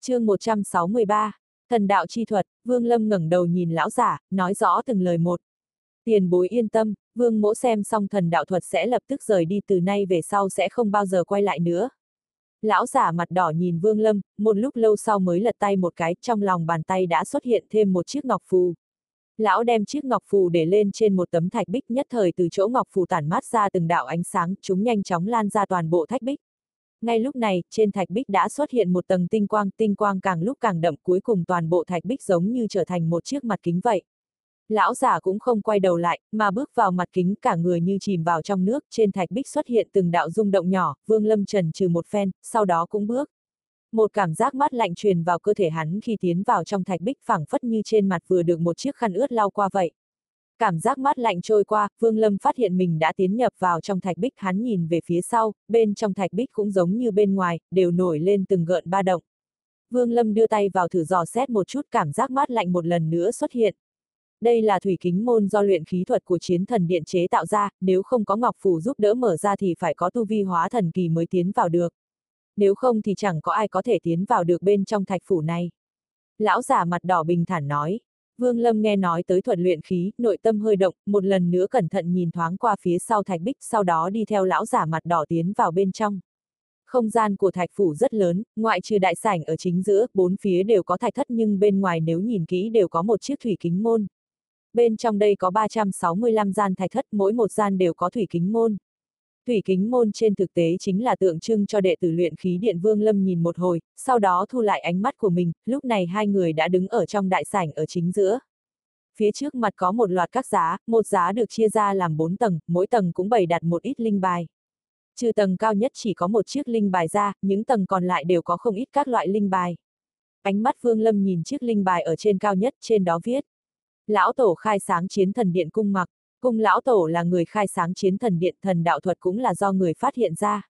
chương 163, thần đạo chi thuật, Vương Lâm ngẩng đầu nhìn lão giả, nói rõ từng lời một. Tiền bối yên tâm, Vương mỗ xem xong thần đạo thuật sẽ lập tức rời đi từ nay về sau sẽ không bao giờ quay lại nữa. Lão giả mặt đỏ nhìn Vương Lâm, một lúc lâu sau mới lật tay một cái, trong lòng bàn tay đã xuất hiện thêm một chiếc ngọc phù. Lão đem chiếc ngọc phù để lên trên một tấm thạch bích nhất thời từ chỗ ngọc phù tản mát ra từng đạo ánh sáng, chúng nhanh chóng lan ra toàn bộ thạch bích. Ngay lúc này, trên thạch bích đã xuất hiện một tầng tinh quang, tinh quang càng lúc càng đậm cuối cùng toàn bộ thạch bích giống như trở thành một chiếc mặt kính vậy. Lão giả cũng không quay đầu lại, mà bước vào mặt kính cả người như chìm vào trong nước, trên thạch bích xuất hiện từng đạo rung động nhỏ, Vương Lâm trần trừ một phen, sau đó cũng bước. Một cảm giác mát lạnh truyền vào cơ thể hắn khi tiến vào trong thạch bích phẳng phất như trên mặt vừa được một chiếc khăn ướt lau qua vậy. Cảm giác mát lạnh trôi qua, Vương Lâm phát hiện mình đã tiến nhập vào trong thạch bích hắn nhìn về phía sau, bên trong thạch bích cũng giống như bên ngoài, đều nổi lên từng gợn ba động. Vương Lâm đưa tay vào thử dò xét một chút cảm giác mát lạnh một lần nữa xuất hiện. Đây là thủy kính môn do luyện khí thuật của chiến thần điện chế tạo ra, nếu không có ngọc phù giúp đỡ mở ra thì phải có tu vi hóa thần kỳ mới tiến vào được. Nếu không thì chẳng có ai có thể tiến vào được bên trong thạch phủ này. Lão giả mặt đỏ bình thản nói. Vương Lâm nghe nói tới thuần luyện khí, nội tâm hơi động, một lần nữa cẩn thận nhìn thoáng qua phía sau thạch bích, sau đó đi theo lão giả mặt đỏ tiến vào bên trong. Không gian của thạch phủ rất lớn, ngoại trừ đại sảnh ở chính giữa, bốn phía đều có thạch thất nhưng bên ngoài nếu nhìn kỹ đều có một chiếc thủy kính môn. Bên trong đây có 365 gian thạch thất, mỗi một gian đều có thủy kính môn. Thủy kính môn trên thực tế chính là tượng trưng cho đệ tử luyện khí điện Vương Lâm nhìn một hồi, sau đó thu lại ánh mắt của mình, lúc này hai người đã đứng ở trong đại sảnh ở chính giữa. Phía trước mặt có một loạt các giá, một giá được chia ra làm bốn tầng, mỗi tầng cũng bày đặt một ít linh bài. Trừ tầng cao nhất chỉ có một chiếc linh bài ra, những tầng còn lại đều có không ít các loại linh bài. Ánh mắt Vương Lâm nhìn chiếc linh bài ở trên cao nhất, trên đó viết. Lão Tổ khai sáng chiến thần điện cung mặc. Cung lão tổ là người khai sáng chiến thần điện thần đạo thuật cũng là do người phát hiện ra.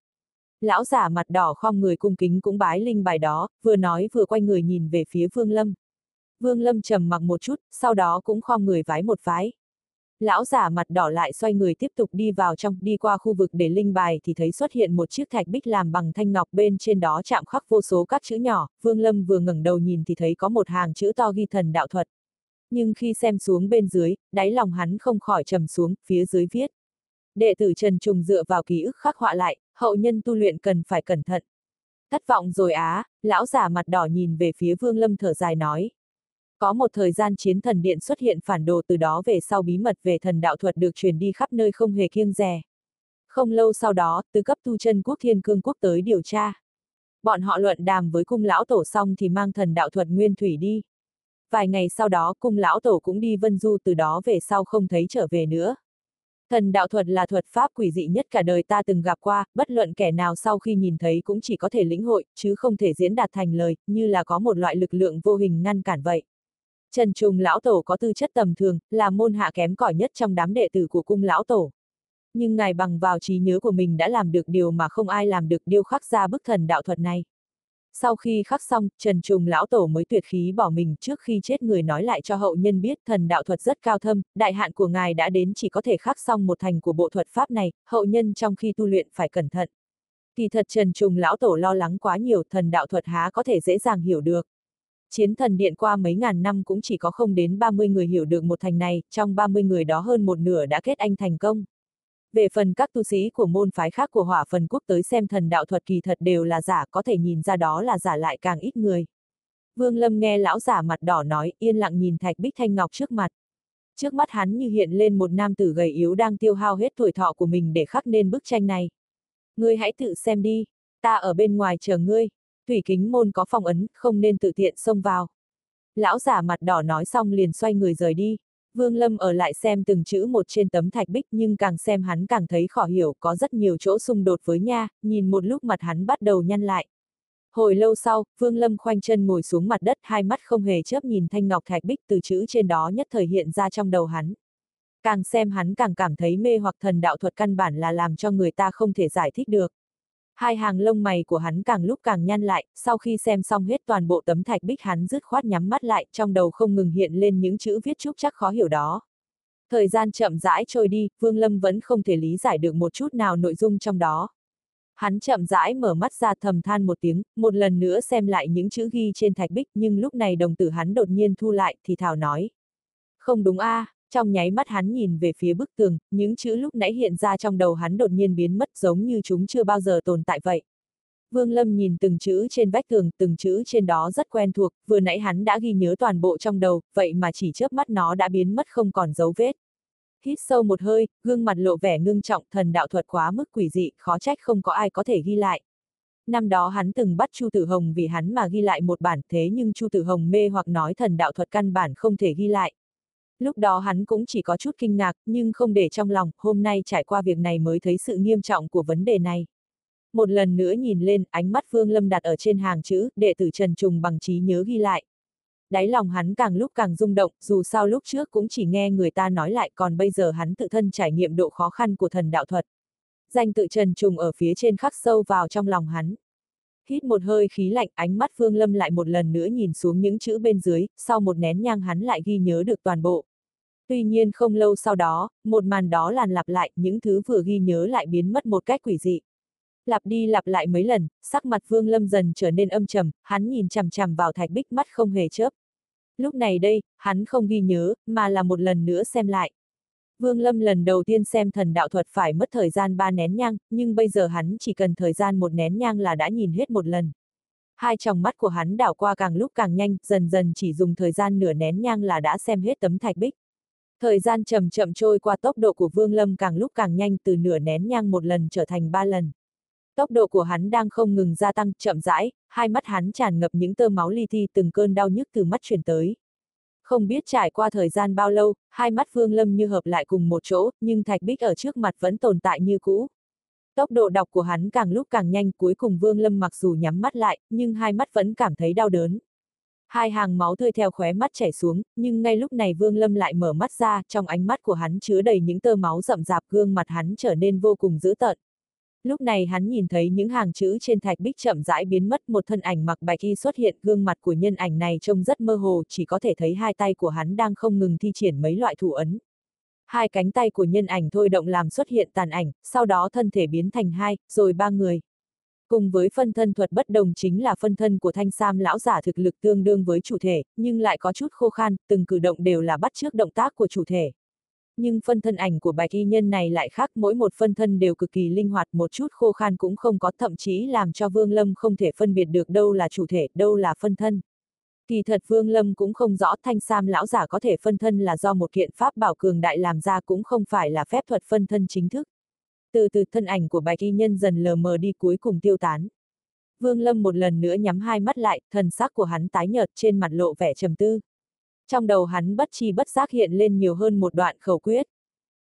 Lão giả mặt đỏ khom người cung kính cũng bái linh bài đó, vừa nói vừa quay người nhìn về phía Vương Lâm. Vương Lâm trầm mặc một chút, sau đó cũng khom người vái một vái. Lão giả mặt đỏ lại xoay người tiếp tục đi vào trong, đi qua khu vực để linh bài thì thấy xuất hiện một chiếc thạch bích làm bằng thanh ngọc bên trên đó chạm khắc vô số các chữ nhỏ, Vương Lâm vừa ngẩng đầu nhìn thì thấy có một hàng chữ to ghi thần đạo thuật nhưng khi xem xuống bên dưới, đáy lòng hắn không khỏi trầm xuống, phía dưới viết. Đệ tử Trần Trùng dựa vào ký ức khắc họa lại, hậu nhân tu luyện cần phải cẩn thận. Thất vọng rồi á, lão giả mặt đỏ nhìn về phía Vương Lâm thở dài nói. Có một thời gian chiến thần điện xuất hiện phản đồ từ đó về sau bí mật về thần đạo thuật được truyền đi khắp nơi không hề kiêng rè. Không lâu sau đó, từ cấp tu chân quốc thiên cương quốc tới điều tra. Bọn họ luận đàm với cung lão tổ xong thì mang thần đạo thuật nguyên thủy đi vài ngày sau đó cung lão tổ cũng đi vân du từ đó về sau không thấy trở về nữa. Thần đạo thuật là thuật pháp quỷ dị nhất cả đời ta từng gặp qua, bất luận kẻ nào sau khi nhìn thấy cũng chỉ có thể lĩnh hội, chứ không thể diễn đạt thành lời, như là có một loại lực lượng vô hình ngăn cản vậy. Trần Trùng lão tổ có tư chất tầm thường, là môn hạ kém cỏi nhất trong đám đệ tử của cung lão tổ. Nhưng ngài bằng vào trí nhớ của mình đã làm được điều mà không ai làm được điêu khắc ra bức thần đạo thuật này. Sau khi khắc xong, Trần Trùng lão tổ mới tuyệt khí bỏ mình trước khi chết người nói lại cho hậu nhân biết thần đạo thuật rất cao thâm, đại hạn của ngài đã đến chỉ có thể khắc xong một thành của bộ thuật pháp này, hậu nhân trong khi tu luyện phải cẩn thận. Kỳ thật Trần Trùng lão tổ lo lắng quá nhiều, thần đạo thuật há có thể dễ dàng hiểu được. Chiến thần điện qua mấy ngàn năm cũng chỉ có không đến 30 người hiểu được một thành này, trong 30 người đó hơn một nửa đã kết anh thành công. Về phần các tu sĩ của môn phái khác của hỏa phần quốc tới xem thần đạo thuật kỳ thật đều là giả, có thể nhìn ra đó là giả lại càng ít người. Vương Lâm nghe lão giả mặt đỏ nói, yên lặng nhìn thạch bích thanh ngọc trước mặt. Trước mắt hắn như hiện lên một nam tử gầy yếu đang tiêu hao hết tuổi thọ của mình để khắc nên bức tranh này. Ngươi hãy tự xem đi, ta ở bên ngoài chờ ngươi, thủy kính môn có phòng ấn, không nên tự tiện xông vào. Lão giả mặt đỏ nói xong liền xoay người rời đi. Vương Lâm ở lại xem từng chữ một trên tấm thạch bích nhưng càng xem hắn càng thấy khó hiểu có rất nhiều chỗ xung đột với nha, nhìn một lúc mặt hắn bắt đầu nhăn lại. Hồi lâu sau, Vương Lâm khoanh chân ngồi xuống mặt đất hai mắt không hề chớp nhìn thanh ngọc thạch bích từ chữ trên đó nhất thời hiện ra trong đầu hắn. Càng xem hắn càng cảm thấy mê hoặc thần đạo thuật căn bản là làm cho người ta không thể giải thích được. Hai hàng lông mày của hắn càng lúc càng nhăn lại, sau khi xem xong hết toàn bộ tấm thạch bích hắn dứt khoát nhắm mắt lại, trong đầu không ngừng hiện lên những chữ viết trúc chắc khó hiểu đó. Thời gian chậm rãi trôi đi, Vương Lâm vẫn không thể lý giải được một chút nào nội dung trong đó. Hắn chậm rãi mở mắt ra thầm than một tiếng, một lần nữa xem lại những chữ ghi trên thạch bích nhưng lúc này đồng tử hắn đột nhiên thu lại thì thảo nói. Không đúng a, à, trong nháy mắt hắn nhìn về phía bức tường, những chữ lúc nãy hiện ra trong đầu hắn đột nhiên biến mất giống như chúng chưa bao giờ tồn tại vậy. Vương Lâm nhìn từng chữ trên vách tường, từng chữ trên đó rất quen thuộc, vừa nãy hắn đã ghi nhớ toàn bộ trong đầu, vậy mà chỉ chớp mắt nó đã biến mất không còn dấu vết. Hít sâu một hơi, gương mặt lộ vẻ ngưng trọng, thần đạo thuật quá mức quỷ dị, khó trách không có ai có thể ghi lại. Năm đó hắn từng bắt Chu Tử Hồng vì hắn mà ghi lại một bản thế nhưng Chu Tử Hồng mê hoặc nói thần đạo thuật căn bản không thể ghi lại. Lúc đó hắn cũng chỉ có chút kinh ngạc, nhưng không để trong lòng, hôm nay trải qua việc này mới thấy sự nghiêm trọng của vấn đề này. Một lần nữa nhìn lên, ánh mắt Vương Lâm đặt ở trên hàng chữ, đệ tử Trần Trùng bằng trí nhớ ghi lại. Đáy lòng hắn càng lúc càng rung động, dù sao lúc trước cũng chỉ nghe người ta nói lại còn bây giờ hắn tự thân trải nghiệm độ khó khăn của thần đạo thuật. Danh tự Trần Trùng ở phía trên khắc sâu vào trong lòng hắn. Hít một hơi khí lạnh, ánh mắt Vương Lâm lại một lần nữa nhìn xuống những chữ bên dưới, sau một nén nhang hắn lại ghi nhớ được toàn bộ. Tuy nhiên không lâu sau đó, một màn đó làn lặp lại, những thứ vừa ghi nhớ lại biến mất một cách quỷ dị. Lặp đi lặp lại mấy lần, sắc mặt Vương Lâm dần trở nên âm trầm, hắn nhìn chằm chằm vào thạch bích mắt không hề chớp. Lúc này đây, hắn không ghi nhớ, mà là một lần nữa xem lại. Vương Lâm lần đầu tiên xem thần đạo thuật phải mất thời gian ba nén nhang, nhưng bây giờ hắn chỉ cần thời gian một nén nhang là đã nhìn hết một lần. Hai tròng mắt của hắn đảo qua càng lúc càng nhanh, dần dần chỉ dùng thời gian nửa nén nhang là đã xem hết tấm thạch bích. Thời gian chậm chậm trôi qua tốc độ của Vương Lâm càng lúc càng nhanh từ nửa nén nhang một lần trở thành ba lần. Tốc độ của hắn đang không ngừng gia tăng, chậm rãi, hai mắt hắn tràn ngập những tơ máu li thi từng cơn đau nhức từ mắt truyền tới. Không biết trải qua thời gian bao lâu, hai mắt Vương Lâm như hợp lại cùng một chỗ, nhưng thạch bích ở trước mặt vẫn tồn tại như cũ. Tốc độ đọc của hắn càng lúc càng nhanh, cuối cùng Vương Lâm mặc dù nhắm mắt lại, nhưng hai mắt vẫn cảm thấy đau đớn. Hai hàng máu tươi theo khóe mắt chảy xuống, nhưng ngay lúc này Vương Lâm lại mở mắt ra, trong ánh mắt của hắn chứa đầy những tơ máu rậm rạp, gương mặt hắn trở nên vô cùng dữ tợn. Lúc này hắn nhìn thấy những hàng chữ trên thạch bích chậm rãi biến mất một thân ảnh mặc bạch y xuất hiện gương mặt của nhân ảnh này trông rất mơ hồ chỉ có thể thấy hai tay của hắn đang không ngừng thi triển mấy loại thủ ấn. Hai cánh tay của nhân ảnh thôi động làm xuất hiện tàn ảnh, sau đó thân thể biến thành hai, rồi ba người. Cùng với phân thân thuật bất đồng chính là phân thân của thanh sam lão giả thực lực tương đương với chủ thể, nhưng lại có chút khô khan, từng cử động đều là bắt trước động tác của chủ thể. Nhưng phân thân ảnh của bạch y nhân này lại khác mỗi một phân thân đều cực kỳ linh hoạt một chút khô khan cũng không có thậm chí làm cho Vương Lâm không thể phân biệt được đâu là chủ thể, đâu là phân thân. Kỳ thật Vương Lâm cũng không rõ thanh sam lão giả có thể phân thân là do một kiện pháp bảo cường đại làm ra cũng không phải là phép thuật phân thân chính thức. Từ từ thân ảnh của bạch y nhân dần lờ mờ đi cuối cùng tiêu tán. Vương Lâm một lần nữa nhắm hai mắt lại, thần sắc của hắn tái nhợt trên mặt lộ vẻ trầm tư. Trong đầu hắn bất chi bất giác hiện lên nhiều hơn một đoạn khẩu quyết.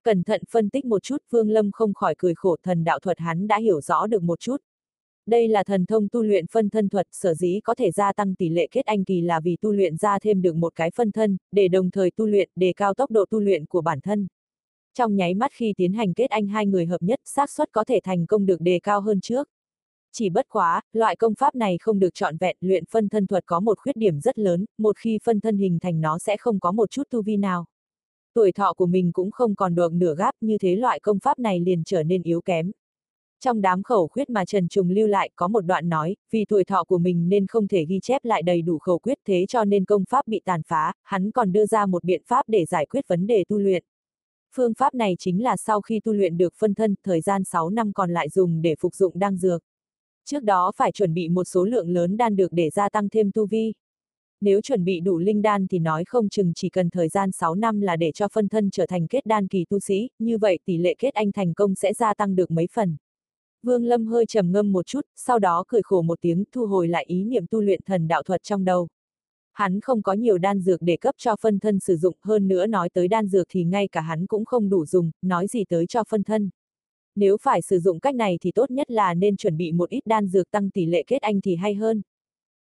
Cẩn thận phân tích một chút Vương Lâm không khỏi cười khổ thần đạo thuật hắn đã hiểu rõ được một chút. Đây là thần thông tu luyện phân thân thuật, sở dĩ có thể gia tăng tỷ lệ kết anh kỳ là vì tu luyện ra thêm được một cái phân thân, để đồng thời tu luyện, đề cao tốc độ tu luyện của bản thân. Trong nháy mắt khi tiến hành kết anh hai người hợp nhất, xác suất có thể thành công được đề cao hơn trước. Chỉ bất quá, loại công pháp này không được chọn vẹn, luyện phân thân thuật có một khuyết điểm rất lớn, một khi phân thân hình thành nó sẽ không có một chút tu vi nào. Tuổi thọ của mình cũng không còn được nửa gáp như thế loại công pháp này liền trở nên yếu kém. Trong đám khẩu khuyết mà Trần Trùng lưu lại có một đoạn nói, vì tuổi thọ của mình nên không thể ghi chép lại đầy đủ khẩu quyết thế cho nên công pháp bị tàn phá, hắn còn đưa ra một biện pháp để giải quyết vấn đề tu luyện. Phương pháp này chính là sau khi tu luyện được phân thân, thời gian 6 năm còn lại dùng để phục dụng đan dược. Trước đó phải chuẩn bị một số lượng lớn đan được để gia tăng thêm tu vi. Nếu chuẩn bị đủ linh đan thì nói không chừng chỉ cần thời gian 6 năm là để cho phân thân trở thành kết đan kỳ tu sĩ, như vậy tỷ lệ kết anh thành công sẽ gia tăng được mấy phần. Vương Lâm hơi trầm ngâm một chút, sau đó cười khổ một tiếng thu hồi lại ý niệm tu luyện thần đạo thuật trong đầu. Hắn không có nhiều đan dược để cấp cho phân thân sử dụng, hơn nữa nói tới đan dược thì ngay cả hắn cũng không đủ dùng, nói gì tới cho phân thân. Nếu phải sử dụng cách này thì tốt nhất là nên chuẩn bị một ít đan dược tăng tỷ lệ kết anh thì hay hơn.